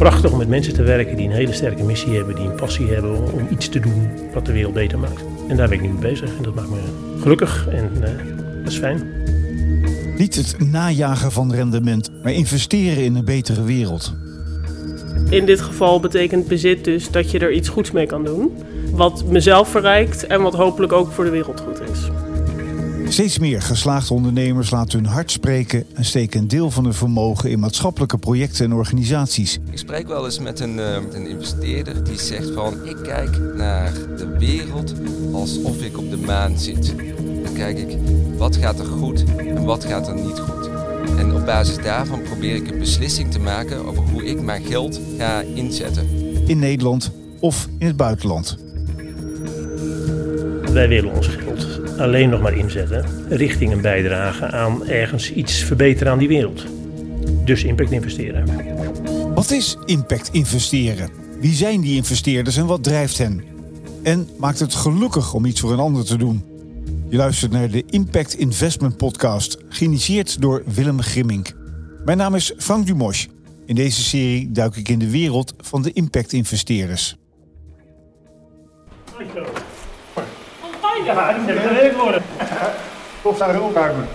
prachtig om met mensen te werken die een hele sterke missie hebben, die een passie hebben om iets te doen wat de wereld beter maakt. En daar ben ik nu mee bezig en dat maakt me gelukkig en uh, dat is fijn. Niet het najagen van rendement, maar investeren in een betere wereld. In dit geval betekent bezit dus dat je er iets goeds mee kan doen. Wat mezelf verrijkt en wat hopelijk ook voor de wereld goed is. Steeds meer geslaagde ondernemers laten hun hart spreken en steken een deel van hun vermogen in maatschappelijke projecten en organisaties. Ik spreek wel eens met een, uh, een investeerder die zegt van ik kijk naar de wereld alsof ik op de maan zit. Dan kijk ik wat gaat er goed en wat gaat er niet goed. En op basis daarvan probeer ik een beslissing te maken over hoe ik mijn geld ga inzetten. In Nederland of in het buitenland. Wij willen ons geld alleen nog maar inzetten richting een bijdrage aan ergens iets verbeteren aan die wereld. Dus impact investeren. Wat is impact investeren? Wie zijn die investeerders en wat drijft hen? En maakt het gelukkig om iets voor een ander te doen? Je luistert naar de Impact Investment Podcast, geïnitieerd door Willem Grimmink. Mijn naam is Frank Dumos. In deze serie duik ik in de wereld van de impact-investeerders. Ja, die hebben gewerkt worden. Of daar ook hangen.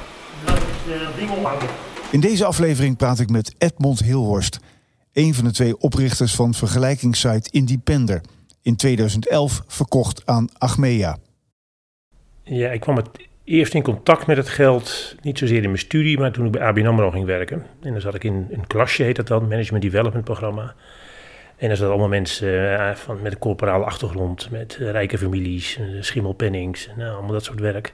Dat is ding ophangen. In deze aflevering praat ik met Edmond Hilhorst, een van de twee oprichters van vergelijkingssite Independer. In 2011 verkocht aan Achmea. Ja, ik kwam het eerst in contact met het geld, niet zozeer in mijn studie, maar toen ik bij ABN AMRO ging werken. En dan zat ik in een klasje, heet dat dan, Management Development Programma. En er zaten allemaal mensen uh, van, met een corporale achtergrond, met uh, rijke families, uh, schimmelpennings, nou, allemaal dat soort werk.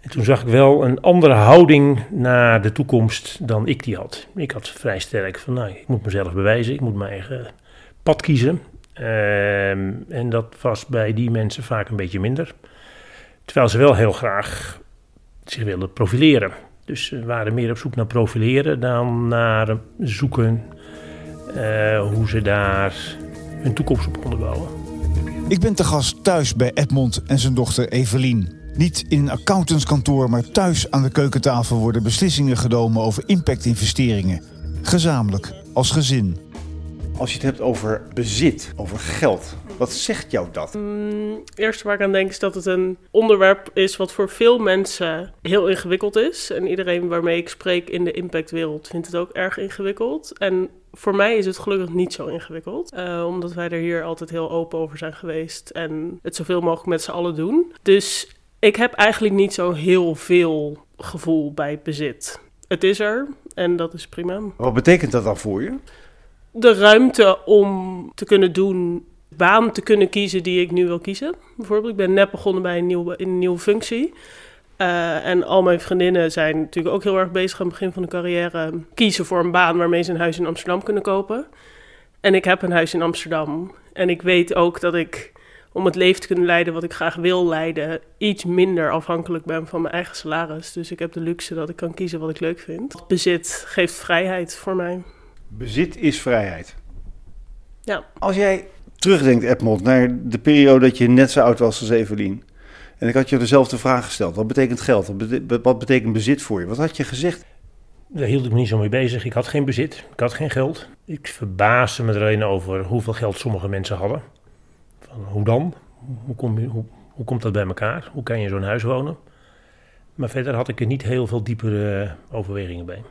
En toen zag ik wel een andere houding naar de toekomst dan ik die had. Ik had vrij sterk van, nou, ik moet mezelf bewijzen, ik moet mijn eigen pad kiezen. Ehm, en dat was bij die mensen vaak een beetje minder. Terwijl ze wel heel graag zich wilden profileren. Dus ze waren meer op zoek naar profileren dan naar zoeken hoe ze daar hun toekomst op konden bouwen. Ik ben te gast thuis bij Edmond en zijn dochter Evelien. Niet in een accountantskantoor, maar thuis aan de keukentafel worden beslissingen genomen over impactinvesteringen. Gezamenlijk, als gezin. Als je het hebt over bezit, over geld, wat zegt jou dat? Mm, het eerste waar ik aan denk is dat het een onderwerp is wat voor veel mensen heel ingewikkeld is. En iedereen waarmee ik spreek in de impactwereld vindt het ook erg ingewikkeld. En voor mij is het gelukkig niet zo ingewikkeld. Uh, omdat wij er hier altijd heel open over zijn geweest. En het zoveel mogelijk met z'n allen doen. Dus ik heb eigenlijk niet zo heel veel gevoel bij bezit. Het is er en dat is prima. Wat betekent dat dan voor je? De ruimte om te kunnen doen baan te kunnen kiezen die ik nu wil kiezen. Bijvoorbeeld, ik ben net begonnen bij een nieuwe, in een nieuwe functie. Uh, en al mijn vriendinnen zijn natuurlijk ook heel erg bezig aan het begin van de carrière. Kiezen voor een baan waarmee ze een huis in Amsterdam kunnen kopen. En ik heb een huis in Amsterdam. En ik weet ook dat ik, om het leven te kunnen leiden wat ik graag wil leiden, iets minder afhankelijk ben van mijn eigen salaris. Dus ik heb de luxe dat ik kan kiezen wat ik leuk vind. Bezit geeft vrijheid voor mij. Bezit is vrijheid. Ja. Als jij terugdenkt, Edmond, naar de periode dat je net zo oud was als Evelien. En ik had je dezelfde vraag gesteld. Wat betekent geld? Wat betekent bezit voor je? Wat had je gezegd? Daar hield ik me niet zo mee bezig. Ik had geen bezit. Ik had geen geld. Ik verbaasde me er alleen over hoeveel geld sommige mensen hadden. Van, hoe dan? Hoe, kom hoe, hoe komt dat bij elkaar? Hoe kan je in zo'n huis wonen? Maar verder had ik er niet heel veel diepere overwegingen bij.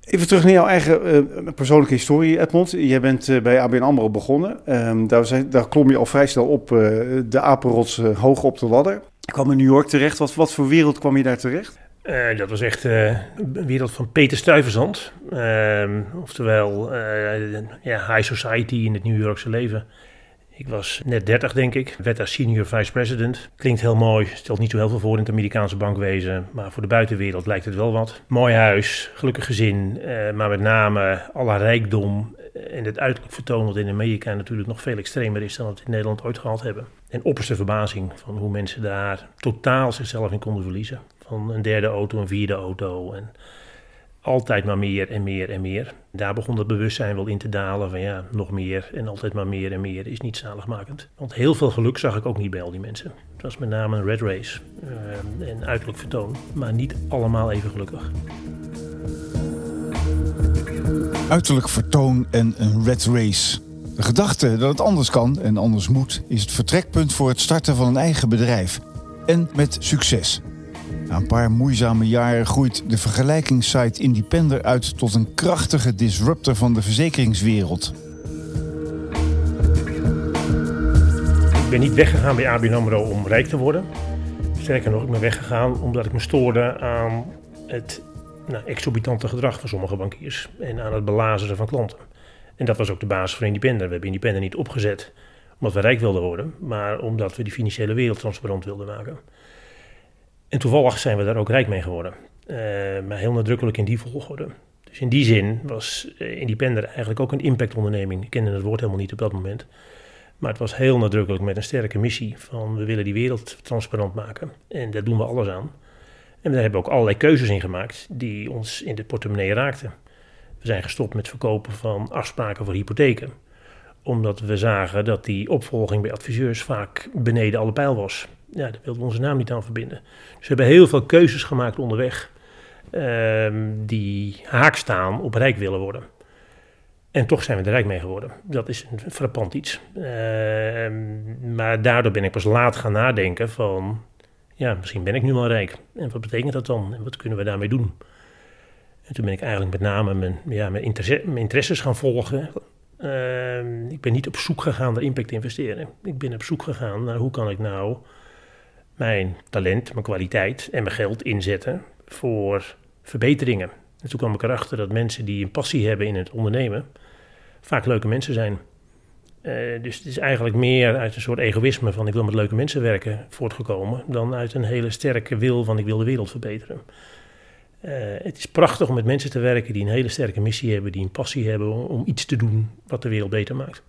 Even terug naar jouw eigen uh, persoonlijke historie, Edmond. Jij bent uh, bij ABN AMRO begonnen. Um, daar, zijn, daar, klom je al vrij snel op de apenrots hoog op de ladder. Je kwam in New York terecht. Wat, wat voor wereld kwam je daar terecht? dat was echt een wereld van Peter Stuyvesant. Ehm, oftewel ja, high society in het New Yorkse leven. Ik was net 30, denk ik. Werd daar senior vice president. Klinkt heel mooi, stelt niet zo heel veel voor in het Amerikaanse bankwezen. Maar voor de buitenwereld lijkt het wel wat. Mooi huis, gelukkig gezin. Eh, maar met name alle rijkdom en het uiterlijk vertoon wat in Amerika natuurlijk nog veel extremer is dan wat we in Nederland ooit gehad hebben. En opperste verbazing van hoe mensen daar totaal zichzelf in konden verliezen. Van een derde auto, een vierde auto en altijd maar meer en meer en meer. Daar begon het bewustzijn wel in te dalen van ja, nog meer en altijd maar meer en meer is niet zaligmakend. Want heel veel geluk zag ik ook niet bij al die mensen. Het was met name een red race uh, en uiterlijk vertoon, maar niet allemaal even gelukkig. Uiterlijk vertoon en een red race. De gedachte dat het anders kan en anders moet, is het vertrekpunt voor het starten van een eigen bedrijf. En met succes. Na een paar moeizame jaren groeit de vergelijkingssite Independer uit tot een krachtige disruptor van de verzekeringswereld. Ik ben niet weggegaan bij ABN AMRO om rijk te worden. Sterker nog, ik ben weggegaan omdat ik me stoorde aan het nou, exorbitante gedrag van sommige bankiers. En aan het belazeren van klanten. En dat was ook de basis voor Independer. We hebben Independer niet opgezet omdat we rijk wilden worden, maar omdat we die financiële wereld transparant wilden maken. En toevallig zijn we daar ook rijk mee geworden. Uh, maar heel nadrukkelijk in die volgorde. Dus in die zin was uh, Independer eigenlijk ook een impactonderneming. Ik kende het woord helemaal niet op dat moment. Maar het was heel nadrukkelijk met een sterke missie van we willen die wereld transparant maken. En daar doen we alles aan. En daar hebben we ook allerlei keuzes in gemaakt die ons in de portemonnee raakten. We zijn gestopt met verkopen van afspraken voor hypotheken. Omdat we zagen dat die opvolging bij adviseurs vaak beneden alle pijl was. Ja, daar wilden we onze naam niet aan verbinden. Dus we hebben heel veel keuzes gemaakt onderweg. Ehm, die haak staan op rijk willen worden. En toch zijn we er rijk mee geworden. Dat is een frappant iets. Ehm, maar daardoor ben ik pas laat gaan nadenken van... ja, misschien ben ik nu wel rijk. En wat betekent dat dan? En wat kunnen we daarmee doen? En toen ben ik eigenlijk met name mijn, ja, mijn, interesse, mijn interesses gaan volgen. Ehm, ik ben niet op zoek gegaan naar impact investeren. Ik ben op zoek gegaan naar hoe kan ik nou mijn talent, mijn kwaliteit en mijn geld inzetten voor verbeteringen. En toen kwam ik erachter dat mensen die een passie hebben in het ondernemen, vaak leuke mensen zijn. Uh, dus het is eigenlijk meer uit een soort egoïsme van ik wil met leuke mensen werken voortgekomen, dan uit een hele sterke wil van ik wil de wereld verbeteren. Uh, het is prachtig om met mensen te werken die een hele sterke missie hebben, die een passie hebben om, iets te doen wat de wereld beter maakt.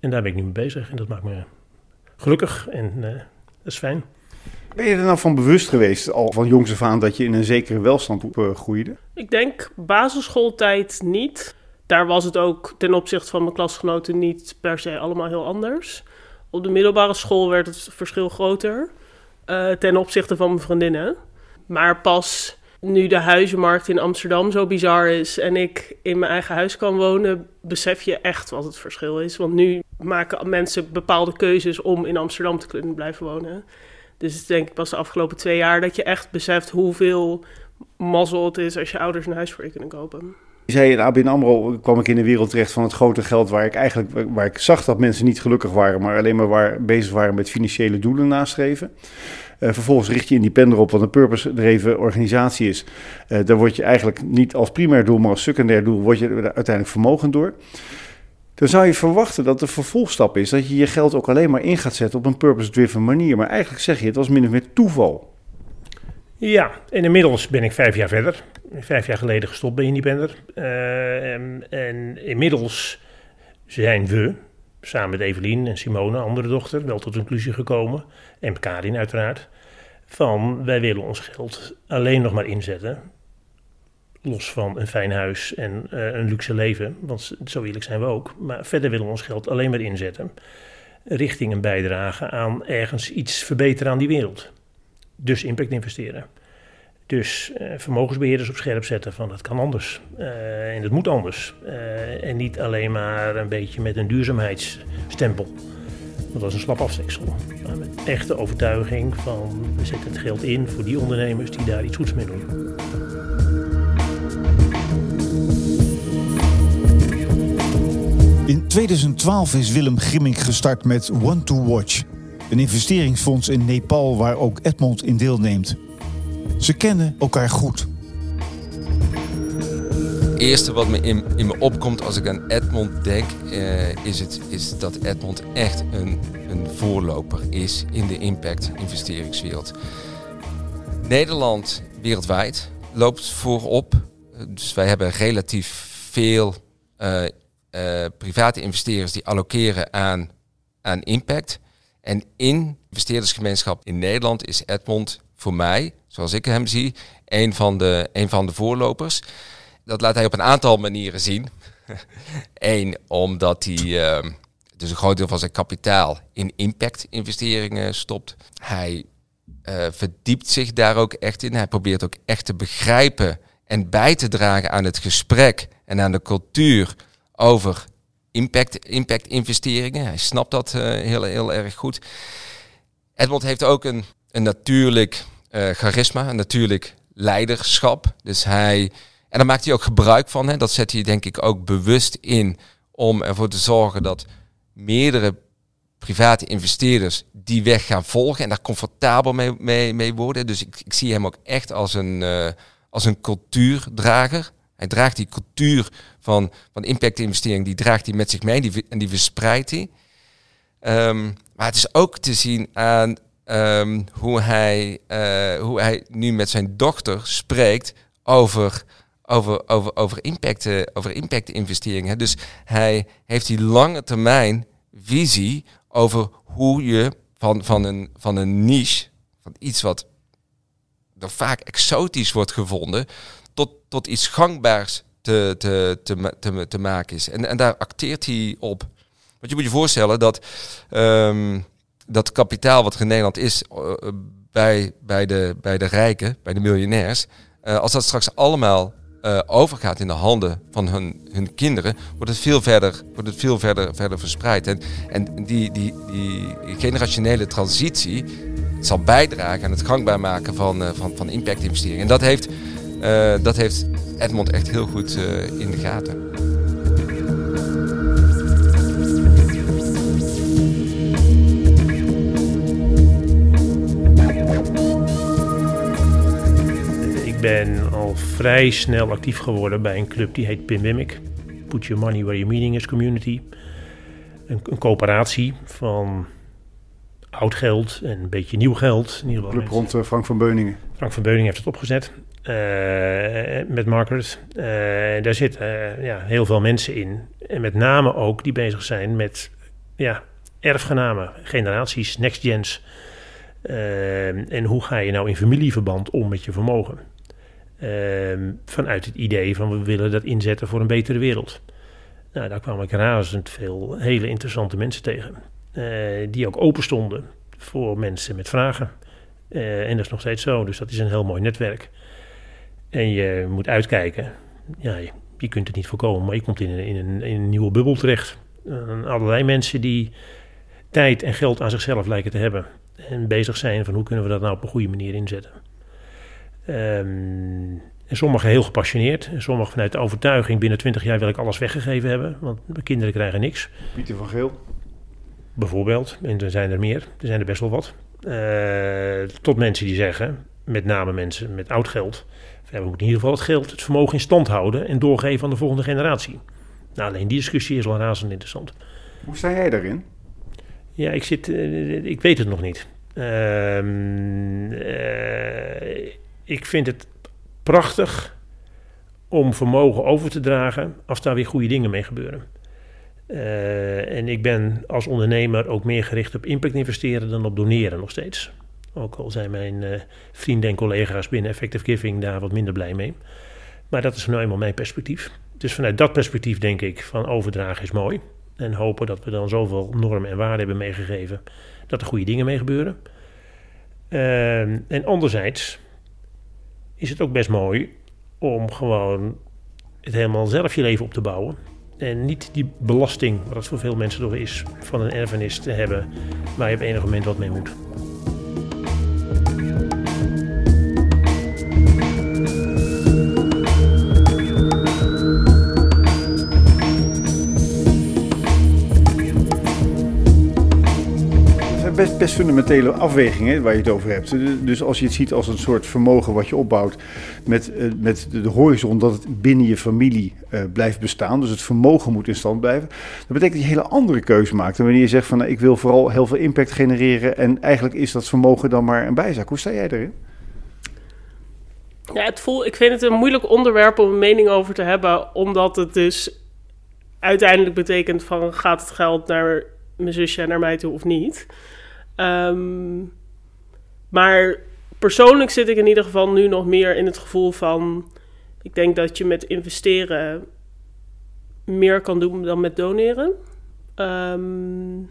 En daar ben ik nu mee bezig en dat maakt me gelukkig en uh, dat is fijn. Ben je er nou van bewust geweest, al van jongs af aan, dat je in een zekere welstand groeide? Ik denk basisschooltijd niet. Daar was het ook ten opzichte van mijn klasgenoten niet per se allemaal heel anders. Op de middelbare school werd het verschil groter uh, ten opzichte van mijn vriendinnen. Maar pas nu de huizenmarkt in Amsterdam zo bizar is en ik in mijn eigen huis kan wonen, besef je echt wat het verschil is. Want nu maken mensen bepaalde keuzes om in Amsterdam te kunnen blijven wonen. Dus het is denk ik pas de afgelopen twee jaar dat je echt beseft hoeveel mazzel het is als je ouders een huis voor je kunnen kopen. Je zei in ABN AMRO kwam ik in de wereld terecht van het grote geld waar ik eigenlijk waar ik zag dat mensen niet gelukkig waren, maar alleen maar bezig waren met financiële doelen nastreven. Uh, vervolgens richt je Independer op, wat een purpose-dreven organisatie is. Uh, daar word je eigenlijk niet als primair doel, maar als secundair doel, word je uiteindelijk vermogend door. Dan zou je verwachten dat de vervolgstap is dat je je geld ook alleen maar in gaat zetten op een purpose-driven manier. Maar eigenlijk zeg je, het was min of meer toeval. Ja, en inmiddels ben ik vijf jaar verder. Vijf jaar geleden gestopt bij Independer. En, en inmiddels zijn we, samen met Evelien en Simone, andere dochter, wel tot een conclusie gekomen. En Karin uiteraard. Van wij willen ons geld alleen nog maar inzetten. Los van een fijn huis en uh, een luxe leven. Want zo eerlijk zijn we ook. Maar verder willen we ons geld alleen maar inzetten. Richting een bijdrage aan ergens iets verbeteren aan die wereld. Dus impact investeren. Dus uh, vermogensbeheerders op scherp zetten van dat kan anders. Uh, en het moet anders. Uh, en niet alleen maar een beetje met een duurzaamheidsstempel. Dat is een slap afsteksel. Met echte overtuiging van we zetten het geld in voor die ondernemers die daar iets goeds mee doen. In 2012 is Willem Grimmink gestart met One to Watch. Een investeringsfonds in Nepal waar ook Edmond in deelneemt. Ze kennen elkaar goed. Het eerste wat me in, in me opkomt als ik aan Edmond denk, uh, is, het, is dat Edmond echt een, een voorloper is in de impact investeringswereld. Nederland wereldwijd loopt voorop. Dus wij hebben relatief veel uh, uh, private investeerders die allokeren aan, aan impact. En in investeerdersgemeenschap in Nederland is Edmond voor mij, zoals ik hem zie, een van de, een van de voorlopers. Dat laat hij op een aantal manieren zien. Eén, omdat hij uh, dus een groot deel van zijn kapitaal in impact-investeringen stopt. Hij uh, verdiept zich daar ook echt in. Hij probeert ook echt te begrijpen en bij te dragen aan het gesprek en aan de cultuur over impact, impact investeringen. Hij snapt dat uh, heel, heel erg goed. Edmond heeft ook een, een natuurlijk charisma, een natuurlijk leiderschap. Dus hij, en daar maakt hij ook gebruik van. Hè. Dat zet hij denk ik ook bewust in om ervoor te zorgen dat meerdere private investeerders die weg gaan volgen en daar comfortabel mee, mee, worden. Dus ik, zie hem ook echt als een, uh, als een cultuurdrager. Hij draagt die cultuur van, van impact-investering, die draagt hij met zich mee die, en die verspreidt hij. Um, maar het is ook te zien aan um, hoe, hij, uh, hoe hij nu met zijn dochter spreekt over, over, over, over, impact, uh, over impact-investeringen. Dus hij heeft die lange termijn visie over hoe je van, van, een, van een niche, van iets wat er vaak exotisch wordt gevonden, tot, tot iets gangbaars te, te, te, te, te maken is. En, en daar acteert hij op. Want je moet je voorstellen dat um, dat kapitaal wat in Nederland is uh, bij, bij, de, bij de rijken, bij de miljonairs, uh, als dat straks allemaal uh, overgaat in de handen van hun, hun kinderen, wordt het veel verder, wordt het veel verder, verder verspreid. En, en die, die, die generationele transitie zal bijdragen aan het gangbaar maken van, van, van impact-investeringen. En dat heeft, dat heeft Edmond echt heel goed in de gaten. Ik ben al vrij snel actief geworden bij een club die heet Pinwimic. Put Your Money Where Your Meaning Is Community. Een, een coöperatie van oud geld en een beetje nieuw geld. In ieder geval club rond uh, Frank van Beuningen. Frank van Beuningen heeft het opgezet uh, met Margaret. Uh, daar zitten ja, heel veel mensen in. En met name ook die bezig zijn met ja, erfgenamen, generaties, next gens. en hoe ga je nou in familieverband om met je vermogen? Uh, vanuit het idee van we willen dat inzetten voor een betere wereld. Nou, daar kwam ik razend veel hele interessante mensen tegen. Uh, die ook open stonden voor mensen met vragen. Uh, en dat is nog steeds zo, dus dat is een heel mooi netwerk. En je moet uitkijken. Ja, je, kunt het niet voorkomen, maar je komt in een, in een, in een nieuwe bubbel terecht. Uh, allerlei mensen die tijd en geld aan zichzelf lijken te hebben. En bezig zijn van hoe kunnen we dat nou op een goede manier inzetten. Um, en sommigen heel gepassioneerd. En sommigen vanuit de overtuiging, binnen 20 jaar wil ik alles weggegeven hebben. Want mijn kinderen krijgen niks. Pieter van Geel. Bijvoorbeeld. En er zijn er meer. Er zijn er best wel wat. Uh, tot mensen die zeggen, met name mensen met oud geld. We moeten in ieder geval het geld, het vermogen in stand houden. En doorgeven aan de volgende generatie. Nou, alleen die discussie is al razend interessant. Hoe sta jij daarin? Ja, ik zit, uh, ik weet het nog niet. Uh, uh, ik vind het prachtig om vermogen over te dragen als daar weer goede dingen mee gebeuren. Uh, en ik ben als ondernemer ook meer gericht op impact investeren dan op doneren nog steeds. Ook al zijn mijn uh, vrienden en collega's binnen Effective Giving daar wat minder blij mee. Maar dat is nou eenmaal mijn perspectief. Dus vanuit dat perspectief denk ik van overdragen is mooi. En hopen dat we dan zoveel normen en waarden hebben meegegeven dat er goede dingen mee gebeuren. Uh, en anderzijds is het ook best mooi om gewoon het helemaal zelf je leven op te bouwen. En niet die belasting, wat voor veel mensen toch is, van een erfenis te hebben waar je op enig moment wat mee moet. Best, best fundamentele afwegingen waar je het over hebt. Dus als je het ziet als een soort vermogen wat je opbouwt met, uh, met de, horizon dat het binnen je familie uh, blijft bestaan. Dus het vermogen moet in stand blijven. Dat betekent dat je hele andere keuze maakt. En wanneer je zegt van nou, ik wil vooral heel veel impact genereren en eigenlijk is dat vermogen dan maar een bijzaak. Hoe sta jij erin? Ja, het voel, ik vind het een moeilijk onderwerp om een mening over te hebben, omdat het dus uiteindelijk betekent van gaat het geld naar mijn zusje en naar mij toe of niet. Um, maar persoonlijk zit ik in ieder geval nu nog meer in het gevoel van... Ik denk dat je met investeren meer kan doen dan met doneren. Um,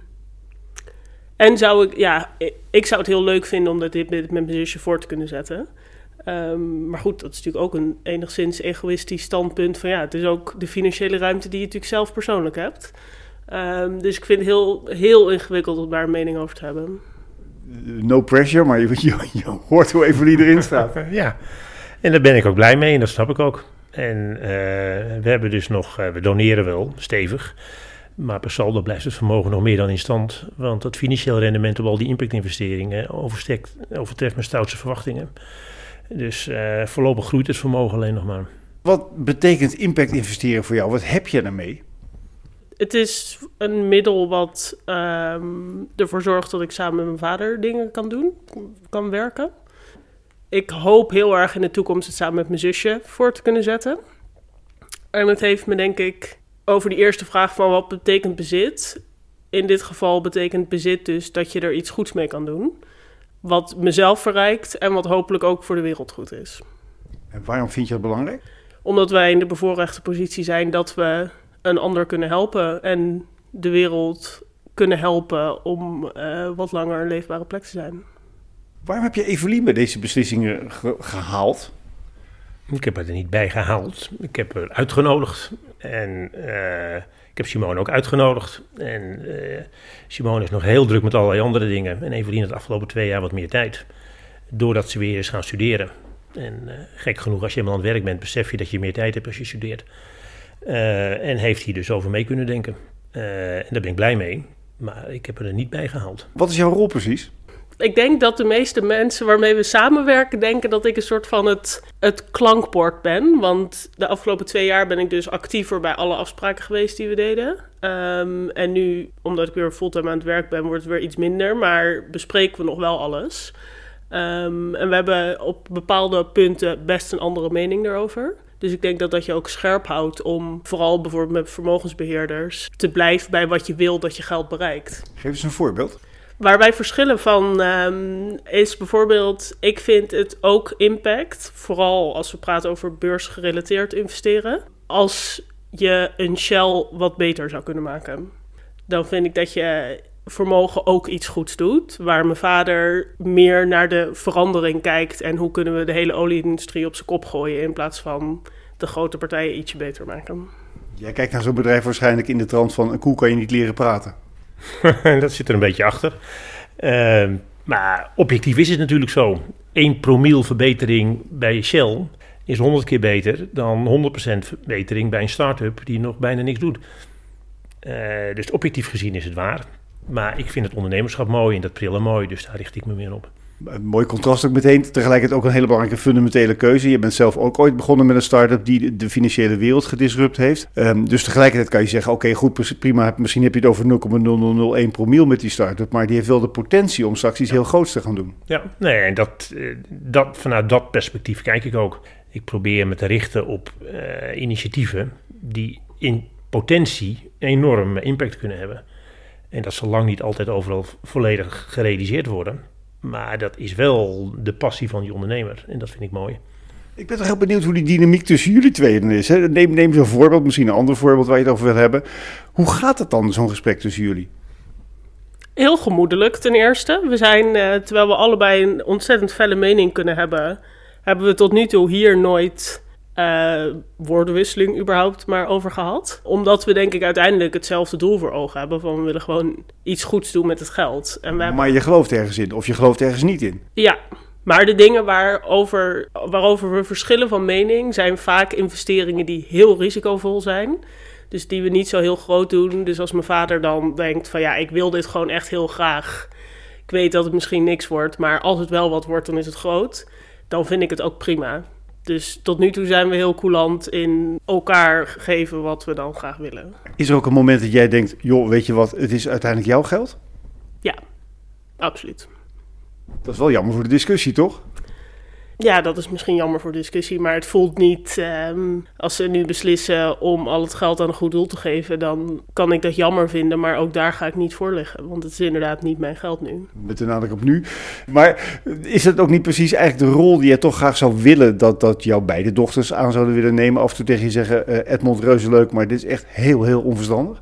en zou ik, ja, ik, zou het heel leuk vinden om dit met, met mijn zusje voor te kunnen zetten. Ehm, maar goed, dat is natuurlijk ook een enigszins egoïstisch standpunt van ja, het is ook de financiële ruimte die je natuurlijk zelf persoonlijk hebt. Ehm, dus ik vind het heel, heel ingewikkeld om daar een mening over te hebben. No pressure, maar je, je, je hoort hoe Evelie erin staat. ja, en daar ben ik ook blij mee en dat snap ik ook. En uh, we hebben dus nog, uh, we doneren wel stevig. Maar per saldo blijft het vermogen nog meer dan in stand. Want het financieel rendement op al die impactinvesteringen overstekt, overtreft mijn stoutste verwachtingen. Dus uh, voorlopig groeit het vermogen alleen nog maar. Wat betekent impact investeren voor jou? Wat heb je ermee? Het is een middel wat um, ervoor zorgt dat ik samen met mijn vader dingen kan doen, kan werken. Ik hoop heel erg in de toekomst het samen met mijn zusje voor te kunnen zetten. En het heeft me denk ik over die eerste vraag van wat betekent bezit. In dit geval betekent bezit dus dat je er iets goeds mee kan doen. Wat mezelf verrijkt en wat hopelijk ook voor de wereld goed is. En waarom vind je dat belangrijk? Omdat wij in de bevoorrechte positie zijn dat we een ander kunnen helpen en de wereld kunnen helpen om uh, wat langer een leefbare plek te zijn. Waarom heb je Evelien bij deze beslissingen ge gehaald? Ik heb haar er niet bij gehaald. Ik heb haar uitgenodigd. En uh, ik heb Simone ook uitgenodigd. En uh, Simone is nog heel druk met allerlei andere dingen. En Evelien had de afgelopen twee jaar wat meer tijd. Doordat ze weer is gaan studeren. En uh, gek genoeg, als je helemaal aan het werk bent, besef je dat je meer tijd hebt als je studeert. En heeft hier dus over mee kunnen denken. en daar ben ik blij mee. Maar ik heb er niet bij gehaald. Wat is jouw rol precies? ik denk dat de meeste mensen waarmee we samenwerken denken dat ik een soort van het, het klankbord ben. Want de afgelopen twee jaar ben ik dus actiever bij alle afspraken geweest die we deden. Um, en nu, omdat ik weer fulltime aan het werk ben, wordt het weer iets minder. Maar bespreken we nog wel alles. Um, en we hebben op bepaalde punten best een andere mening daarover. Dus ik denk dat dat je ook scherp houdt om vooral bijvoorbeeld met vermogensbeheerders te blijven bij wat je wil dat je geld bereikt. Geef eens een voorbeeld. Waar wij verschillen van um, is bijvoorbeeld, ik vind het ook impact, vooral als we praten over beursgerelateerd investeren, als je een Shell wat beter zou kunnen maken. Dan vind ik dat je vermogen ook iets goeds doet. Waar mijn vader meer naar de verandering kijkt en hoe kunnen we de hele olieindustrie op zijn kop gooien in plaats van de grote partijen ietsje beter maken. Jij kijkt naar zo'n bedrijf waarschijnlijk in de trant van een koe kan je niet leren praten. dat zit er een beetje achter. Uh, maar objectief is het natuurlijk zo. 1 promiel verbetering bij Shell is 100 keer beter dan 100% verbetering bij een start-up die nog bijna niks doet. Uh, dus objectief gezien is het waar. Maar ik vind het ondernemerschap mooi en dat prillen mooi, dus daar richt ik me meer op. Een mooi contrast ook meteen. Tegelijkertijd ook een hele belangrijke fundamentele keuze. Je bent zelf ook ooit begonnen met een start-up die de financiële wereld gedisrupt heeft. Um, dus tegelijkertijd kan je zeggen, oké, okay, goed, prima. Misschien heb je het over 0,0001 promiel met die start-up. Maar die heeft wel de potentie om straks iets heel groots te gaan doen. Ja, nee, en dat, dat, vanuit dat perspectief kijk ik ook. Ik probeer me te richten op uh, initiatieven die in potentie enorm impact kunnen hebben. En dat zal lang niet altijd overal volledig gerealiseerd worden. Maar dat is wel de passie van die ondernemer. En dat vind ik mooi. Ik ben toch heel benieuwd hoe die dynamiek tussen jullie tweeën is. Hè? Neem, neem zo'n voorbeeld, misschien een ander voorbeeld waar je het over wil hebben. Hoe gaat het dan, zo'n gesprek tussen jullie? Heel gemoedelijk ten eerste. We zijn, uh, terwijl we allebei een ontzettend felle mening kunnen hebben, hebben we tot nu toe hier nooit uh, woordenwisseling überhaupt maar over gehad. Omdat we denk ik uiteindelijk hetzelfde doel voor ogen hebben. Van we willen gewoon iets goeds doen met het geld. En we maar je gelooft ergens in of je gelooft ergens niet in. Ja, maar de dingen waarover, waarover we verschillen van mening zijn vaak investeringen die heel risicovol zijn. Dus die we niet zo heel groot doen. Dus als mijn vader dan denkt van ja, ik wil dit gewoon echt heel graag. Ik weet dat het misschien niks wordt, maar als het wel wat wordt, dan is het groot. Dan vind ik het ook prima. Dus tot nu toe zijn we heel coulant in elkaar geven wat we dan graag willen. Is er ook een moment dat jij denkt, joh, weet je wat, het is uiteindelijk jouw geld? Ja, absoluut. Dat is wel jammer voor de discussie, toch? Ja, dat is misschien jammer voor discussie, maar het voelt niet. Um, als ze nu beslissen om al het geld aan een goed doel te geven, dan kan ik dat jammer vinden, maar ook daar ga ik niet voor liggen, want het is inderdaad niet mijn geld nu. Met de nadruk op nu. Maar is het ook niet precies eigenlijk de rol die je toch graag zou willen dat, dat jouw beide dochters aan zouden willen nemen? Af en toe tegen je zeggen: uh, Edmond, reuze leuk, maar dit is echt heel, heel onverstandig?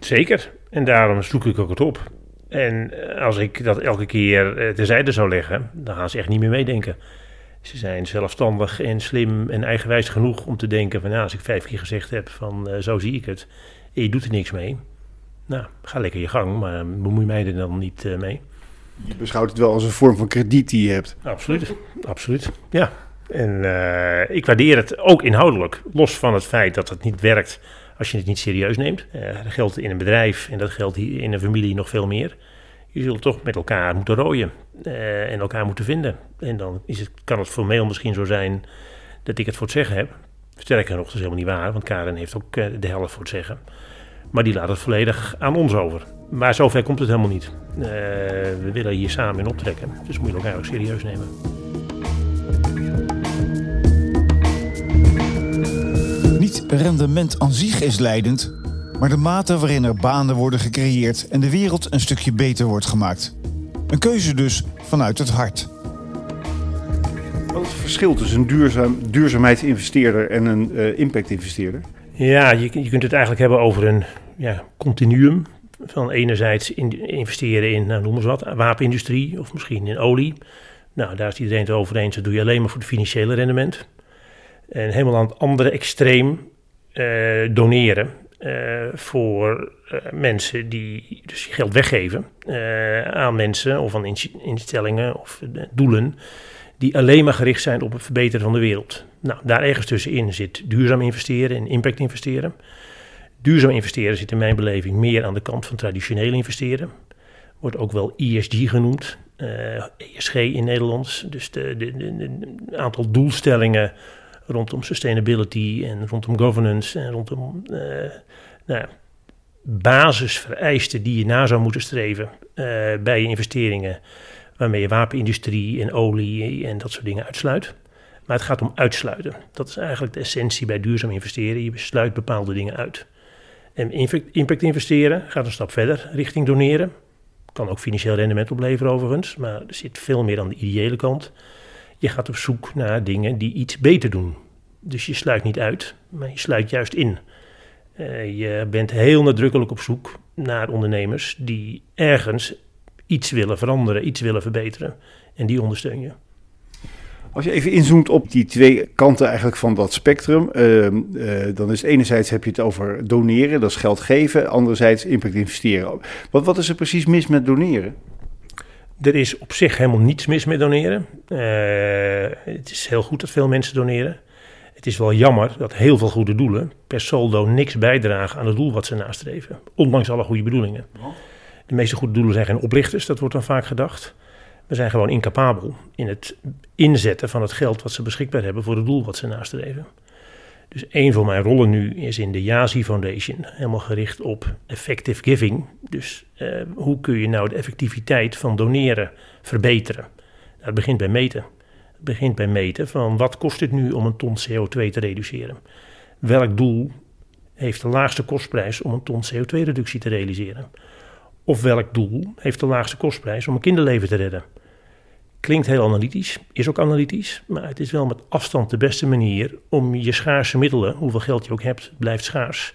Zeker. En daarom zoek ik ook het op. En als ik dat elke keer terzijde zou leggen, dan gaan ze echt niet meer meedenken. Ze zijn zelfstandig en slim en eigenwijs genoeg om te denken van... Nou, als ik vijf keer gezegd heb van uh, zo zie ik het en je doet er niks mee... Nou, ga lekker je gang, maar bemoei mij er dan niet uh, mee. Je beschouwt het wel als een vorm van krediet die je hebt. Absoluut, absoluut, ja. En uh, ik waardeer het ook inhoudelijk, los van het feit dat het niet werkt als je het niet serieus neemt. Uh, dat geldt in een bedrijf en dat geldt hier in een familie nog veel meer. Je zult toch met elkaar moeten rooien uh, en elkaar moeten vinden. En dan is het, kan het formeel misschien zo zijn dat ik het voor het zeggen heb. Sterker nog, dat is helemaal niet waar, want Karen heeft ook de helft voor het zeggen. Maar die laat het volledig aan ons over. Maar zover komt het helemaal niet. Uh, we willen hier samen in optrekken, dus moet je elkaar ook serieus nemen. Niet rendement aan zich is leidend, maar de mate waarin er banen worden gecreëerd en de wereld een stukje beter wordt gemaakt. Een keuze dus vanuit het hart. Wat is het verschil tussen een duurzaam, duurzaamheidsinvesteerder en een uh, impactinvesteerder? Ja, je, je kunt het eigenlijk hebben over een ja, continuum. Van enerzijds in, investeren in, nou, noem eens wat, wapenindustrie of misschien in olie. Nou, daar is iedereen het over eens. Dat doe je alleen maar voor het financiële rendement. En helemaal aan het andere extreem uh, doneren. Uh, voor uh, mensen die dus geld weggeven aan mensen of aan instellingen of doelen die alleen maar gericht zijn op het verbeteren van de wereld. Nou, daar ergens tussenin zit duurzaam investeren en impact investeren. Duurzaam investeren zit in mijn beleving meer aan de kant van traditioneel investeren. Wordt ook wel ESG genoemd, uh, ESG in Nederlands. Dus de, aantal doelstellingen rondom sustainability en rondom governance en rondom uh, nou, basisvereisten die je na zou moeten streven uh, bij je investeringen waarmee je wapenindustrie en olie en dat soort dingen uitsluit. Maar het gaat om uitsluiten. Dat is eigenlijk de essentie bij duurzaam investeren. Je sluit bepaalde dingen uit. En impact investeren gaat een stap verder richting doneren. Kan ook financieel rendement opleveren overigens, maar er zit veel meer aan de ideële kant. Je gaat op zoek naar dingen die iets beter doen. Dus je sluit niet uit, maar je sluit juist in. Uh, je bent heel nadrukkelijk op zoek naar ondernemers die ergens iets willen veranderen, iets willen verbeteren. En die ondersteun je. Als je even inzoomt op die twee kanten eigenlijk van dat spectrum, uh, uh, dan is enerzijds heb je het over doneren, dat is geld geven, anderzijds impact investeren. Wat, wat is er precies mis met doneren? Er is op zich helemaal niets mis met doneren. Uh, het is heel goed dat veel mensen doneren. Het is wel jammer dat heel veel goede doelen per saldo niks bijdragen aan het doel wat ze nastreven, ondanks alle goede bedoelingen. De meeste goede doelen zijn geen oplichters, dat wordt dan vaak gedacht. We zijn gewoon incapabel in het inzetten van het geld wat ze beschikbaar hebben voor het doel wat ze nastreven. Dus een van mijn rollen nu is in de Yazi Foundation, helemaal gericht op effective giving. Dus eh, hoe kun je nou de effectiviteit van doneren verbeteren? Dat nou, begint bij meten. Het begint bij meten van wat kost het nu om een ton CO2 te reduceren? Welk doel heeft de laagste kostprijs om een ton CO2-reductie te realiseren? Of welk doel heeft de laagste kostprijs om een kinderleven te redden? Klinkt heel analytisch, is ook analytisch, maar het is wel met afstand de beste manier om je schaarse middelen, hoeveel geld je ook hebt, blijft schaars,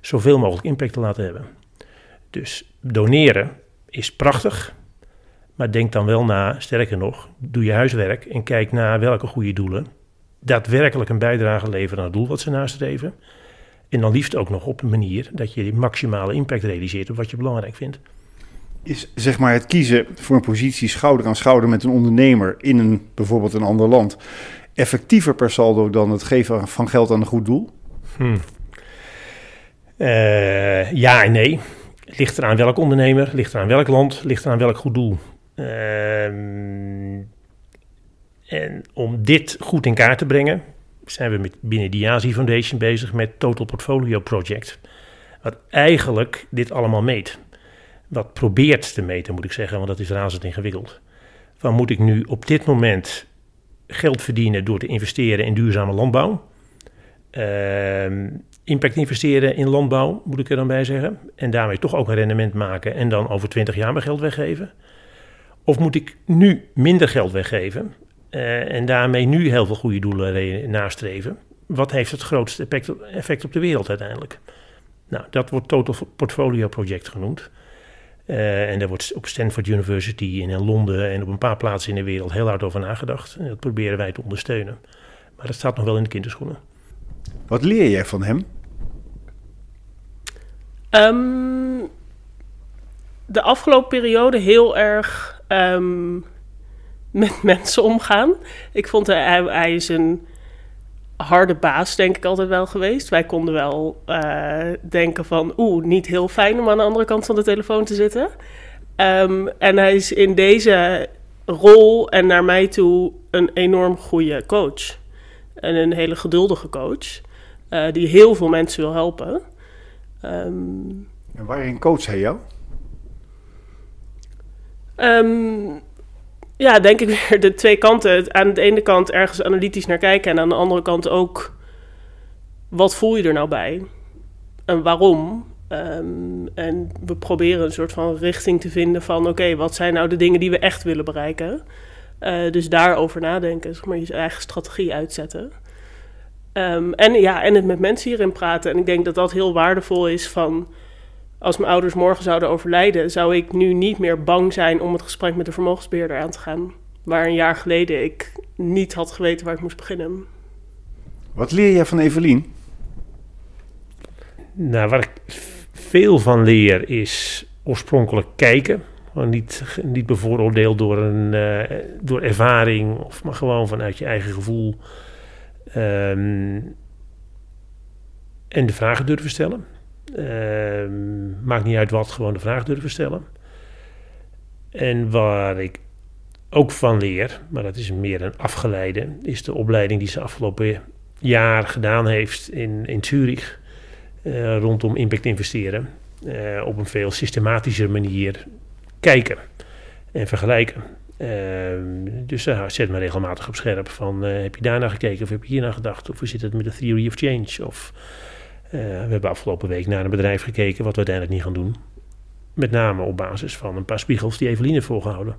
zoveel mogelijk impact te laten hebben. Dus doneren is prachtig, maar denk dan wel na, sterker nog, doe je huiswerk en kijk naar welke goede doelen daadwerkelijk een bijdrage leveren aan het doel wat ze nastreven. En dan liefst ook nog op een manier dat je maximale impact realiseert op wat je belangrijk vindt. Is zeg maar het kiezen voor een positie schouder aan schouder met een ondernemer in een, bijvoorbeeld een ander land effectiever per saldo dan het geven van geld aan een goed doel? Hmm. Uh, ja en nee. Ligt eraan welk ondernemer, ligt eraan welk land, ligt eraan welk goed doel. Uh, en om dit goed in kaart te brengen, zijn we met, binnen de Yazi Foundation bezig met Total Portfolio Project. Wat eigenlijk dit allemaal meet. Wat probeert te meten, moet ik zeggen, want dat is razend ingewikkeld. Van moet ik nu op dit moment geld verdienen door te investeren in duurzame landbouw? Uh, impact investeren in landbouw, moet ik er dan bij zeggen. En daarmee toch ook een rendement maken en dan over 20 jaar mijn geld weggeven. Of moet ik nu minder geld weggeven uh, en daarmee nu heel veel goede doelen nastreven. Wat heeft het grootste effect, effect op de wereld uiteindelijk? Nou, dat wordt Total Portfolio Project genoemd. En daar wordt op Stanford University en in Londen en op een paar plaatsen in de wereld heel hard over nagedacht. En dat proberen wij te ondersteunen. Maar dat staat nog wel in de kinderschoenen. Wat leer jij van hem? Ehm, de afgelopen periode heel erg ehm, met mensen omgaan. Ik vond hij, hij is een harde baas, denk ik altijd wel geweest. Wij konden wel uh, denken van, oeh, niet heel fijn om aan de andere kant van de telefoon te zitten. Um, en hij is in deze rol en naar mij toe een enorm goede coach. En een hele geduldige coach, uh, die heel veel mensen wil helpen. Um, en waarin coach hij jou? Um, ja, denk ik weer de twee kanten. Aan de ene kant ergens analytisch naar kijken en aan de andere kant ook wat voel je er nou bij en waarom. Um, en we proberen een soort van richting te vinden van oké, wat zijn nou de dingen die we echt willen bereiken. Uh, dus daarover nadenken, zeg maar je eigen strategie uitzetten. Um, en ja, en het met mensen hierin praten. En ik denk dat dat heel waardevol is van als mijn ouders morgen zouden overlijden, zou ik nu niet meer bang zijn om het gesprek met de vermogensbeheerder aan te gaan. Waar een jaar geleden ik niet had geweten waar ik moest beginnen. Wat leer jij van Evelien? Nou, waar ik veel van leer is oorspronkelijk kijken. Gewoon niet, niet bevooroordeeld door, een, uh, door ervaring, of maar gewoon vanuit je eigen gevoel. Um, en de vragen durven stellen. Uh, maakt niet uit wat, gewoon de vraag durven stellen. En waar ik ook van leer, maar dat is meer een afgeleide, is de opleiding die ze afgelopen jaar gedaan heeft in, in Zurich uh, rondom impact investeren. Uh, op een veel systematischer manier kijken en vergelijken. Uh, dus uh, zet me regelmatig op scherp van heb je daarna gekeken of heb je hierna gedacht of hoe zit het met de theory of change of we hebben afgelopen week naar een bedrijf gekeken wat we uiteindelijk niet gaan doen. Met name op basis van een paar spiegels die Evelien heeft voorgehouden.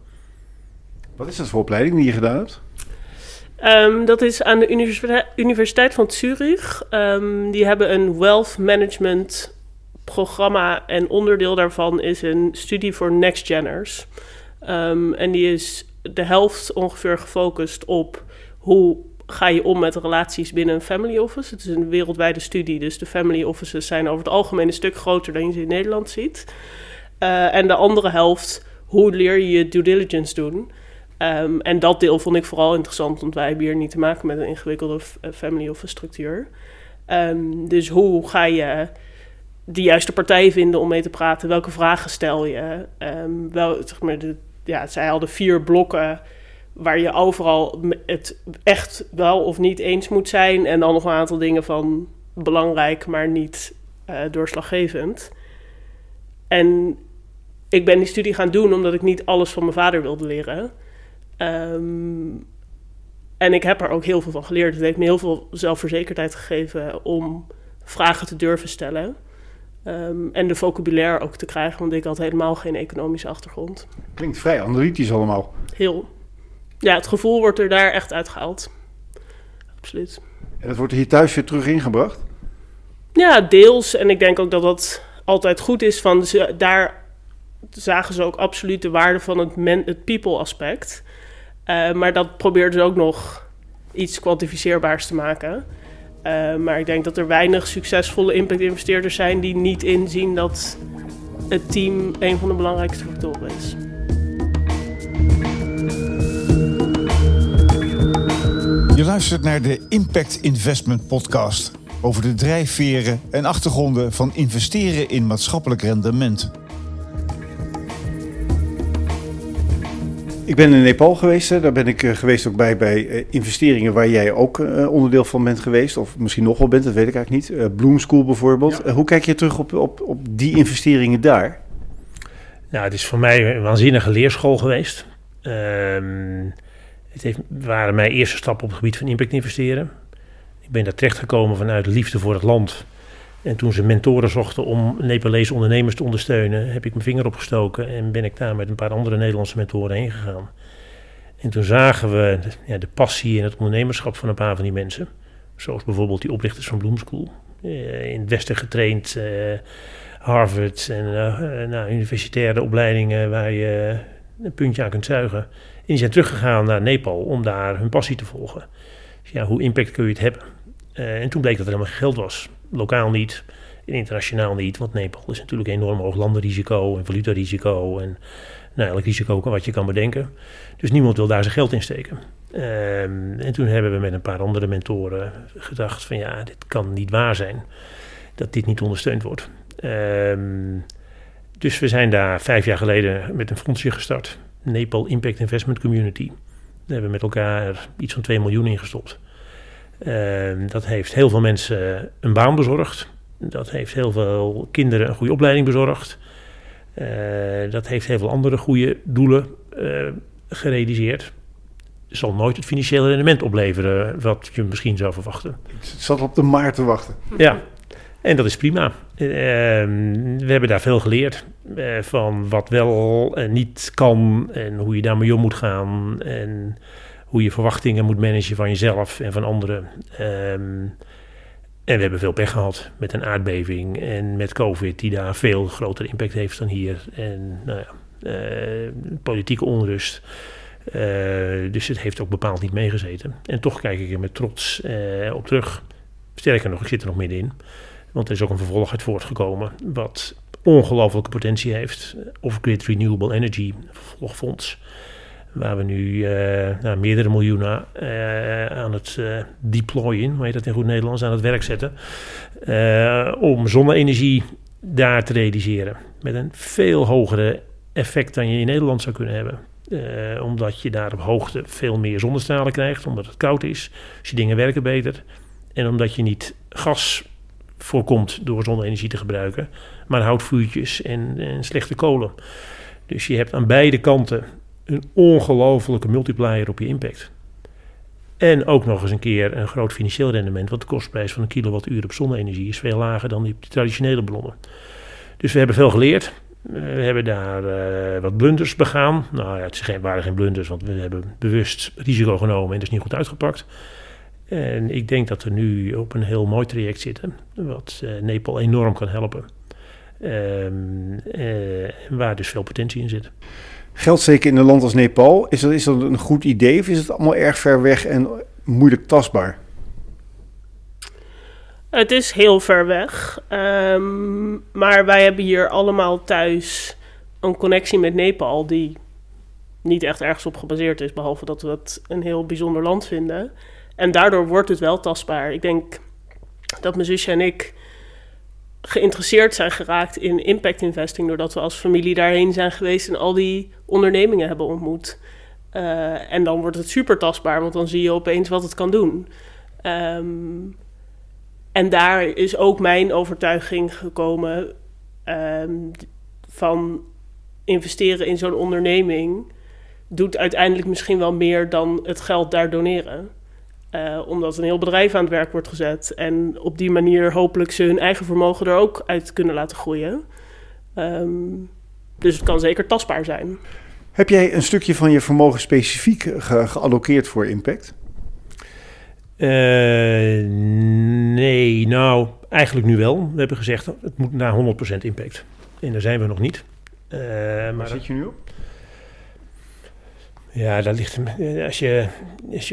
Wat is dat voor opleiding die je gedaan hebt? Um, dat is aan de Universiteit, Universiteit van Zurich. Um, die hebben een wealth management programma en onderdeel daarvan is een studie voor next geners. Um, en die is de helft ongeveer gefocust op hoe ga je om met relaties binnen een family office. Het is een wereldwijde studie, dus de family offices zijn over het algemeen een stuk groter dan je ze in Nederland ziet. Uh, en de andere helft, hoe leer je je due diligence doen? Um, en dat deel vond ik vooral interessant, want wij hebben hier niet te maken met een ingewikkelde eh, family office structuur. Um, dus hoe ga je de juiste partij vinden om mee te praten? Welke vragen stel je? Um, wel, zeg maar, de, ja, zij hadden vier blokken waar je overal het echt wel of niet eens moet zijn. En dan nog een aantal dingen van belangrijk, maar niet uh, doorslaggevend. En ik ben die studie gaan doen omdat ik niet alles van mijn vader wilde leren. Um, en ik heb er ook heel veel van geleerd. Het heeft me heel veel zelfverzekerdheid gegeven om vragen te durven stellen. Um, en de vocabulaire ook te krijgen, want ik had helemaal geen economische achtergrond. Klinkt vrij analytisch allemaal. Heel ja, het gevoel wordt er daar echt uitgehaald. Absoluut. En dat wordt hier thuis weer terug ingebracht? Ja, deels. En ik denk ook dat dat altijd goed is. Van ze, daar zagen ze ook absoluut de waarde van het, het people aspect. Uh, maar dat probeerden ze ook nog iets kwantificeerbaars te maken. Uh, maar ik denk dat er weinig succesvolle impact-investeerders zijn die niet inzien dat het team een van de belangrijkste factoren is. Je luistert naar de Impact Investment Podcast over de drijfveren en achtergronden van investeren in maatschappelijk rendement. Ik ben in Nepal geweest. Daar ben ik eh, geweest ook bij, bij eh, investeringen waar jij ook eh, onderdeel van bent geweest. Of misschien nog wel bent, dat weet ik eigenlijk niet. Bloom School bijvoorbeeld. Ja. Hoe kijk je terug op, op, op die investeringen daar? Nou, het is voor mij een waanzinnige leerschool geweest. Ehm het heeft, waren mijn eerste stappen op het gebied van impact investeren. Ik ben daar terechtgekomen vanuit liefde voor het land. En toen ze mentoren zochten om Nepalese ondernemers te ondersteunen, heb ik mijn vinger opgestoken en ben ik daar met een paar andere Nederlandse mentoren heen gegaan. En toen zagen we ja, de passie en het ondernemerschap van een paar van die mensen. Zoals bijvoorbeeld die oprichters van Bloom School. Eh, in het Westen getraind, uh, Harvard en nou, universitaire opleidingen waar je een puntje aan kunt zuigen. En die zijn teruggegaan naar Nepal om daar hun passie te volgen. Dus ja, hoe impact kun je het hebben? en toen bleek dat er helemaal geen geld was. Lokaal niet, internationaal niet, want Nepal is natuurlijk een enorm hoog landenrisico en valutarisico en nou, elk risico wat je kan bedenken. Dus niemand wil daar zijn geld in steken. Ehm, en toen hebben we met een paar andere mentoren gedacht van ja, dit kan niet waar zijn dat dit niet ondersteund wordt. Ehm, dus we zijn daar vijf jaar geleden met een fondsje gestart. Nepal Impact Investment Community. Daar hebben we met elkaar iets van 2 miljoen ingestopt. Um, dat heeft heel veel mensen een baan bezorgd. Dat heeft heel veel kinderen een goede opleiding bezorgd. Uh, dat heeft heel veel andere goede doelen uh, gerealiseerd. Zal nooit het financiële rendement opleveren wat je misschien zou verwachten. Het zat op de maar te wachten. Ja, en dat is prima. Uh, we hebben daar veel geleerd van wat wel en niet kan en hoe je daarmee om moet gaan en hoe je verwachtingen moet managen van jezelf en van anderen. Um, en we hebben veel pech gehad met een aardbeving en met COVID, die daar veel grotere impact heeft dan hier. En nou ja, uh, politieke onrust. Dus het heeft ook bepaald niet meegezeten. En toch kijk ik er met trots op terug. Sterker nog, ik zit er nog middenin. Want er is ook een vervolg uit voortgekomen. Wat ongelooflijke potentie heeft. Off-grid Renewable Energy vervolgfonds. Waar we nu uh, nou, meerdere miljoenen uh, aan het uh, deployen, hoe heet dat in goed Nederlands, aan het werk zetten. om zonne-energie daar te realiseren. Met een veel hogere effect dan je in Nederland zou kunnen hebben. omdat je daar op hoogte veel meer zonnestralen krijgt, omdat het koud is. Dus je dingen werken beter. En omdat je niet gas voorkomt door zonne-energie te gebruiken, maar houtvuurtjes en, slechte kolen. Dus je hebt aan beide kanten een ongelofelijke multiplier op je impact. En ook nog eens een keer een groot financieel rendement, want de kostprijs van een kilowattuur op zonne-energie is veel lager dan die bronnen. bronnen. Dus we hebben veel geleerd. We hebben daar uh, wat blunders begaan. Nou ja, het waren geen blunders, want we hebben bewust risico genomen en dat is niet goed uitgepakt. En ik denk dat we nu op een heel mooi traject zitten, wat uh, Nepal enorm kan helpen. Um, uh, waar dus veel potentie in zit. Geld zeker in een land als Nepal, is dat, is dat een goed idee of is het allemaal erg ver weg en moeilijk tastbaar? Het is heel ver weg. Um, maar wij hebben hier allemaal thuis een connectie met Nepal die niet echt ergens op gebaseerd is, behalve dat we het een heel bijzonder land vinden. En daardoor wordt het wel tastbaar. Ik denk dat mijn zusje en ik geïnteresseerd zijn geraakt in impact investing. Doordat we als familie daarheen zijn geweest en al die ondernemingen hebben ontmoet. Uh, en dan wordt het super tastbaar, want dan zie je opeens wat het kan doen. Um, en daar is ook mijn overtuiging gekomen um, van investeren in zo'n onderneming. Doet uiteindelijk misschien wel meer dan het geld daar doneren. Uh, omdat een heel bedrijf aan het werk wordt gezet. En op die manier hopelijk ze hun eigen vermogen er ook uit kunnen laten groeien. Um, dus het kan zeker tastbaar zijn. Heb jij een stukje van je vermogen specifiek ge geallokeerd voor impact? Uh, nee, nou eigenlijk nu wel. We hebben gezegd het moet naar 100% impact. En daar zijn we nog niet. Uh, maar Waar zit je nu op? Ja, dat ligt. Als, je,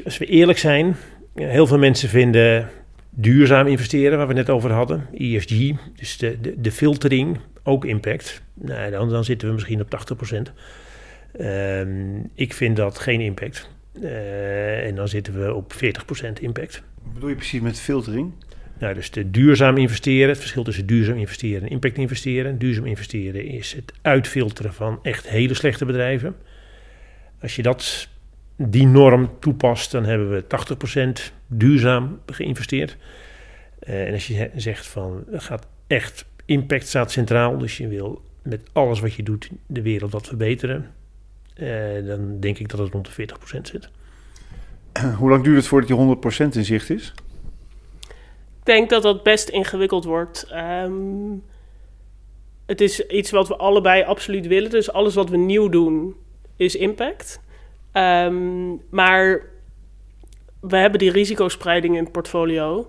als we eerlijk zijn, heel veel mensen vinden duurzaam investeren, waar we het net over hadden, ESG, dus de, de, de filtering, ook impact. Nou, dan, dan zitten we misschien op 80%. Um, ehm, ik vind dat geen impact. Uh, en dan zitten we op 40% impact. Wat bedoel je precies met filtering? Nou, dus de duurzaam investeren, het verschil tussen duurzaam investeren en impact investeren. Duurzaam investeren is het uitfilteren van echt hele slechte bedrijven. Als je dat, die norm toepast, dan hebben we 80% duurzaam geïnvesteerd. Uh, en als je zegt van, gaat echt, impact staat centraal, dus je wil met alles wat je doet de wereld wat verbeteren, uh, dan denk ik dat het rond de 40% zit. Hoe lang duurt het voordat die 100% in zicht is? Ik denk dat dat best ingewikkeld wordt. Um, het is iets wat we allebei absoluut willen. Dus alles wat we nieuw doen, is impact. Um, maar we hebben die risicospreiding in het portfolio.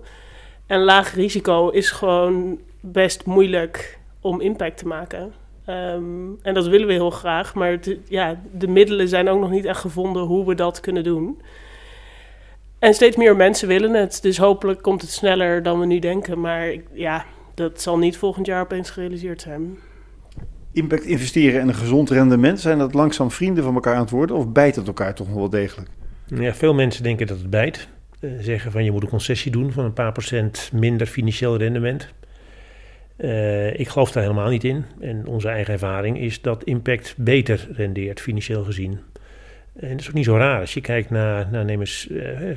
En laag risico is gewoon best moeilijk om impact te maken. Ehm, en dat willen we heel graag, maar ja, de middelen zijn ook nog niet echt gevonden hoe we dat kunnen doen. En steeds meer mensen willen het, dus hopelijk komt het sneller dan we nu denken. Maar ja, dat zal niet volgend jaar opeens gerealiseerd zijn. Impact investeren en een gezond rendement, zijn dat langzaam vrienden van elkaar aan het worden of bijt het elkaar toch nog wel degelijk? Ja, veel mensen denken dat het bijt. Uh, zeggen van je moet een concessie doen van een paar procent minder financieel rendement. Uh, ik geloof daar helemaal niet in. En onze eigen ervaring is dat impact beter rendeert, financieel gezien. En dat is ook niet zo raar. Als je kijkt naar, naar neem eens, uh,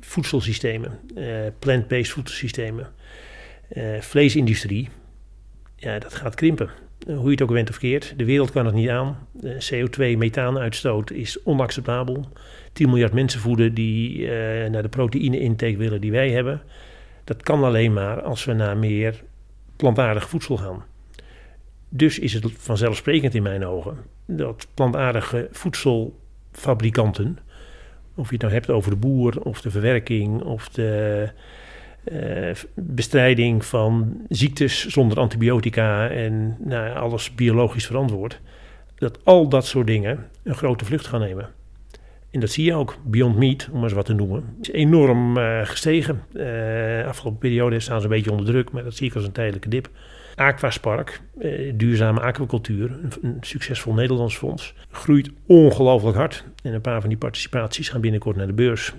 voedselsystemen, plant-based voedselsystemen, vleesindustrie, ja, dat gaat krimpen. Hoe je het ook went of keert. De wereld kan het niet aan. CO2-methaanuitstoot is onacceptabel. 10 miljard mensen voeden die naar de proteïne-intake willen die wij hebben. Dat kan alleen maar als we naar meer plantaardig voedsel gaan. Dus is het vanzelfsprekend in mijn ogen dat plantaardige voedselfabrikanten, of je het nou hebt over de boer of de verwerking of de uh, bestrijding van ziektes zonder antibiotica en nou, alles biologisch verantwoord, dat al dat soort dingen een grote vlucht gaan nemen. En dat zie je ook. Beyond Meat, om maar eens wat te noemen, is enorm uh, gestegen. Uh, afgelopen periode staan ze een beetje onder druk, maar dat zie ik als een tijdelijke dip. Aquaspark, uh, duurzame aquacultuur, een, succesvol Nederlands fonds, groeit ongelooflijk hard. En een paar van die participaties gaan binnenkort naar de beurs.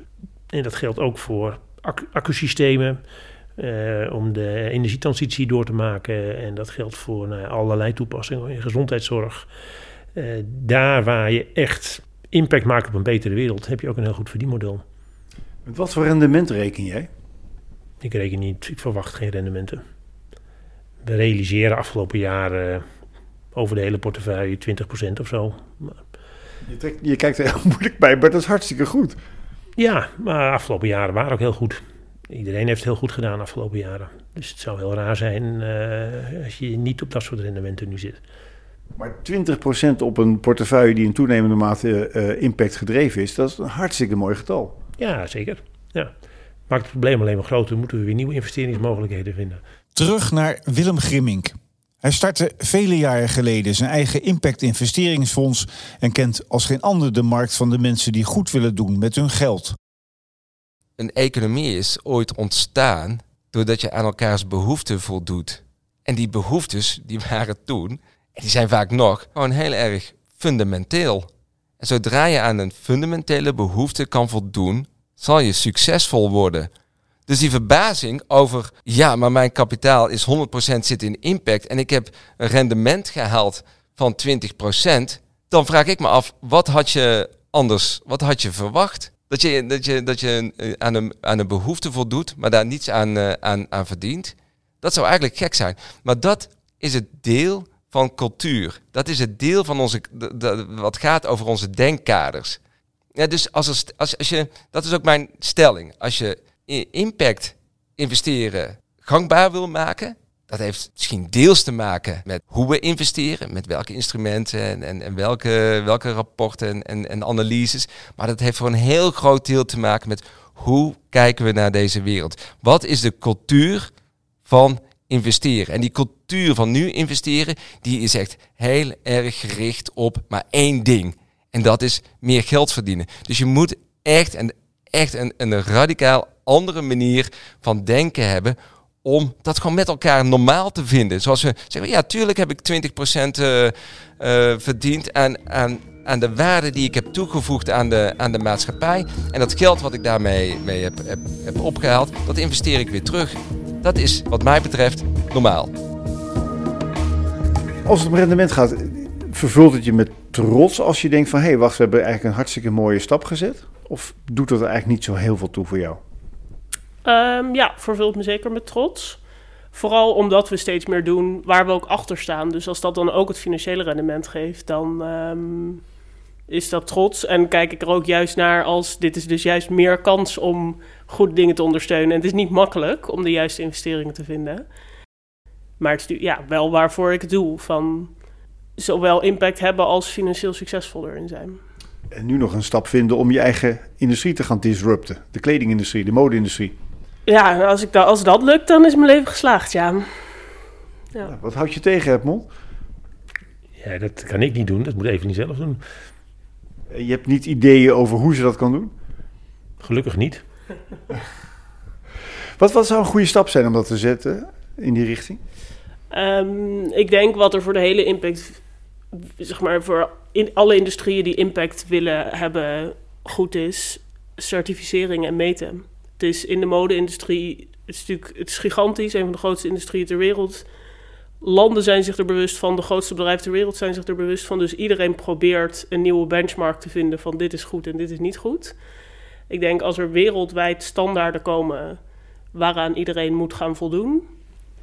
En dat geldt ook voor accusystemen, om de energietransitie door te maken. En dat geldt voor nou, allerlei toepassingen in gezondheidszorg. daar waar je echt impact maken op een betere wereld, heb je ook een heel goed verdienmodel. Met wat voor rendement reken jij? Ik reken niet, ik verwacht geen rendementen. We realiseren afgelopen jaren over de hele portefeuille 20% of zo. Je, trekt, je kijkt er heel moeilijk bij, maar dat is hartstikke goed. Ja, maar afgelopen jaren waren ook heel goed. Iedereen heeft het heel goed gedaan afgelopen jaren. Dus het zou heel raar zijn uh, als je niet op dat soort rendementen nu zit. Maar 20% op een portefeuille die in toenemende mate uh, impact gedreven is, dat is een hartstikke mooi getal. Ja, zeker. Ja. Maakt het probleem alleen maar groter, moeten we weer nieuwe investeringsmogelijkheden vinden. Terug naar Willem Grimmink. Hij startte vele jaren geleden zijn eigen impact investeringsfonds en kent als geen ander de markt van de mensen die goed willen doen met hun geld. Een economie is ooit ontstaan doordat je aan elkaars behoeften voldoet. En die behoeftes die waren toen die zijn vaak nog gewoon heel erg fundamenteel. En zodra je aan een fundamentele behoefte kan voldoen, zal je succesvol worden. Dus die verbazing over, ja, maar mijn kapitaal is 100% zit in impact en ik heb een rendement gehaald van 20%, dan vraag ik me af, wat had je anders, wat had je verwacht? Dat je, dat je, dat je aan, een, aan een behoefte voldoet, maar daar niets aan, uh, aan, aan verdient. Dat zou eigenlijk gek zijn. Maar dat is het deel van cultuur. Dat is het deel van onze, wat gaat over onze denkkaders. Ja, dus als, als, als je, dat is ook mijn stelling. Als je impact investeren gangbaar wil maken, dat heeft misschien deels te maken met hoe we investeren, met welke instrumenten en, en, en welke, welke rapporten en, en analyses. Maar dat heeft voor een heel groot deel te maken met hoe kijken we naar deze wereld. Wat is de cultuur van investeren. En die cultuur van nu investeren, die is echt heel erg gericht op maar één ding. En dat is meer geld verdienen. Dus je moet echt, een, echt een, een radicaal andere manier van denken hebben om dat gewoon met elkaar normaal te vinden. Zoals we zeggen, ja, tuurlijk heb ik 20% uh, uh, verdiend aan, aan, aan de waarde die ik heb toegevoegd aan de, aan de maatschappij. En dat geld wat ik daarmee mee heb, heb, heb opgehaald, dat investeer ik weer terug. Dat is wat mij betreft normaal. Als het om rendement gaat, vervult het je met trots als je denkt van... hé, hey, wacht, we hebben eigenlijk een hartstikke mooie stap gezet? Of doet dat er eigenlijk niet zo heel veel toe voor jou? Um, ja, vervult me zeker met trots. Vooral omdat we steeds meer doen waar we ook achter staan. Dus als dat dan ook het financiële rendement geeft, dan um, is dat trots. En kijk ik er ook juist naar als dit is dus juist meer kans om goede dingen te ondersteunen. En het is niet makkelijk om de juiste investeringen te vinden. Maar het is ja, wel waarvoor ik het doe. Van zowel impact hebben als financieel succesvol erin zijn. En nu nog een stap vinden om je eigen industrie te gaan disrupten. De kledingindustrie, de mode-industrie. Ja, als, ik da als dat lukt, dan is mijn leven geslaagd, ja. Ja. Nou, wat houd je tegen, Edmond? Ja, dat kan ik niet doen. Dat moet even niet zelf doen. Je hebt niet ideeën over hoe ze dat kan doen? Gelukkig niet. Wat, wat zou een goede stap zijn om dat te zetten in die richting? Ehm, ik denk wat er voor de hele impact, zeg maar voor in alle industrieën die impact willen hebben, goed is, certificering en meten. Het is in de mode-industrie, het is natuurlijk het is gigantisch, een van de grootste industrieën ter wereld. Landen zijn zich er bewust van, de grootste bedrijven ter wereld zijn zich er bewust van. Dus iedereen probeert een nieuwe benchmark te vinden van dit is goed en dit is niet goed. Ik denk als er wereldwijd standaarden komen waaraan iedereen moet gaan voldoen,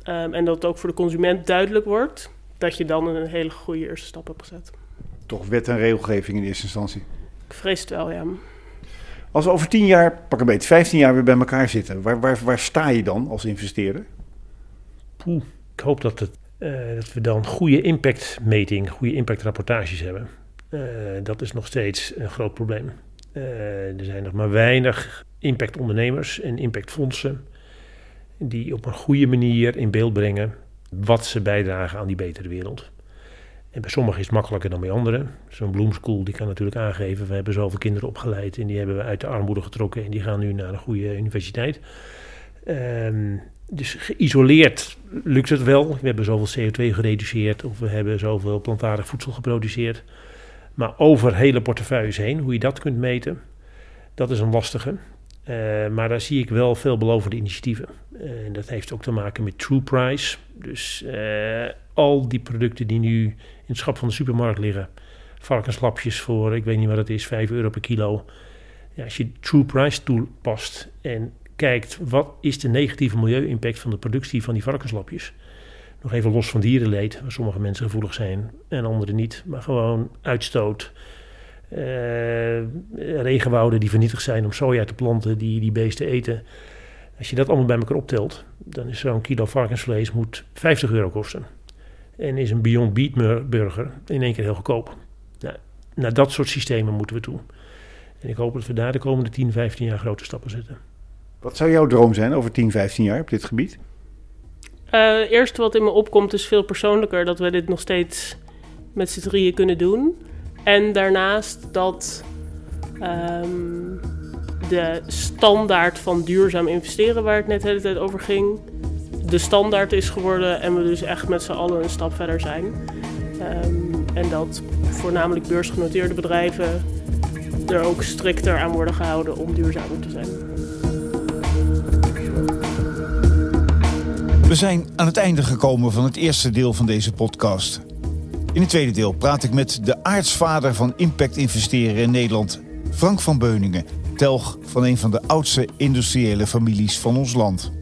Ehm, en dat het ook voor de consument duidelijk wordt dat je dan een hele goede eerste stap hebt gezet. Toch wet en regelgeving in eerste instantie. Ik vrees het wel, ja. Als we over 10 jaar, pak een beetje, 15 jaar weer bij elkaar zitten, waar, waar, waar sta je dan als investeerder? Poeh, ik hoop dat, eh, dat we dan goede impactmeting, goede impactrapportages hebben. Uh, dat is nog steeds een groot probleem. Uh, er zijn nog maar weinig impactondernemers en impactfondsen die op een goede manier in beeld brengen wat ze bijdragen aan die betere wereld. En bij sommigen is het makkelijker dan bij anderen. Zo'n Bloomschool die kan natuurlijk aangeven, we hebben zoveel kinderen opgeleid en die hebben we uit de armoede getrokken en die gaan nu naar een goede universiteit. Um, dus geïsoleerd lukt het wel. We hebben zoveel CO2 gereduceerd of we hebben zoveel plantaardig voedsel geproduceerd. Maar over hele portefeuilles heen, hoe je dat kunt meten, dat is een lastige. Uh, maar daar zie ik wel veelbelovende initiatieven. En dat heeft ook te maken met True Price. Dus uh, al die producten die nu het schap van de supermarkt liggen. Varkenslapjes voor, ik weet niet wat het is, 5 euro per kilo. Ja, als je True Price toepast en kijkt wat is de negatieve milieu-impact van de productie van die varkenslapjes. Nog even los van dierenleed, waar sommige mensen gevoelig zijn en anderen niet. Maar gewoon uitstoot, uh, regenwouden die vernietigd zijn om soja te planten die die beesten eten. Als je dat allemaal bij elkaar optelt, dan is zo'n kilo varkensvlees moet 50 euro kosten. En is een Beyond Beat burger in één keer heel goedkoop. Nou, naar dat soort systemen moeten we toe. En ik hoop dat we daar de komende 10, 15 jaar grote stappen zetten. Wat zou jouw droom zijn over 10, 15 jaar op dit gebied? Uh, eerst wat in me opkomt is veel persoonlijker dat we dit nog steeds met z'n drieën kunnen doen. En daarnaast dat um, de standaard van duurzaam investeren, waar het net de hele tijd over ging, de standaard is geworden en we dus echt met z'n allen een stap verder zijn. Um, en dat voornamelijk beursgenoteerde bedrijven er ook strikter aan worden gehouden om duurzamer te zijn. We zijn aan het einde gekomen van het eerste deel van deze podcast. In het tweede deel praat ik met de aartsvader van impact investeren in Nederland, Frank van Beuningen, telg van een van de oudste industriële families van ons land.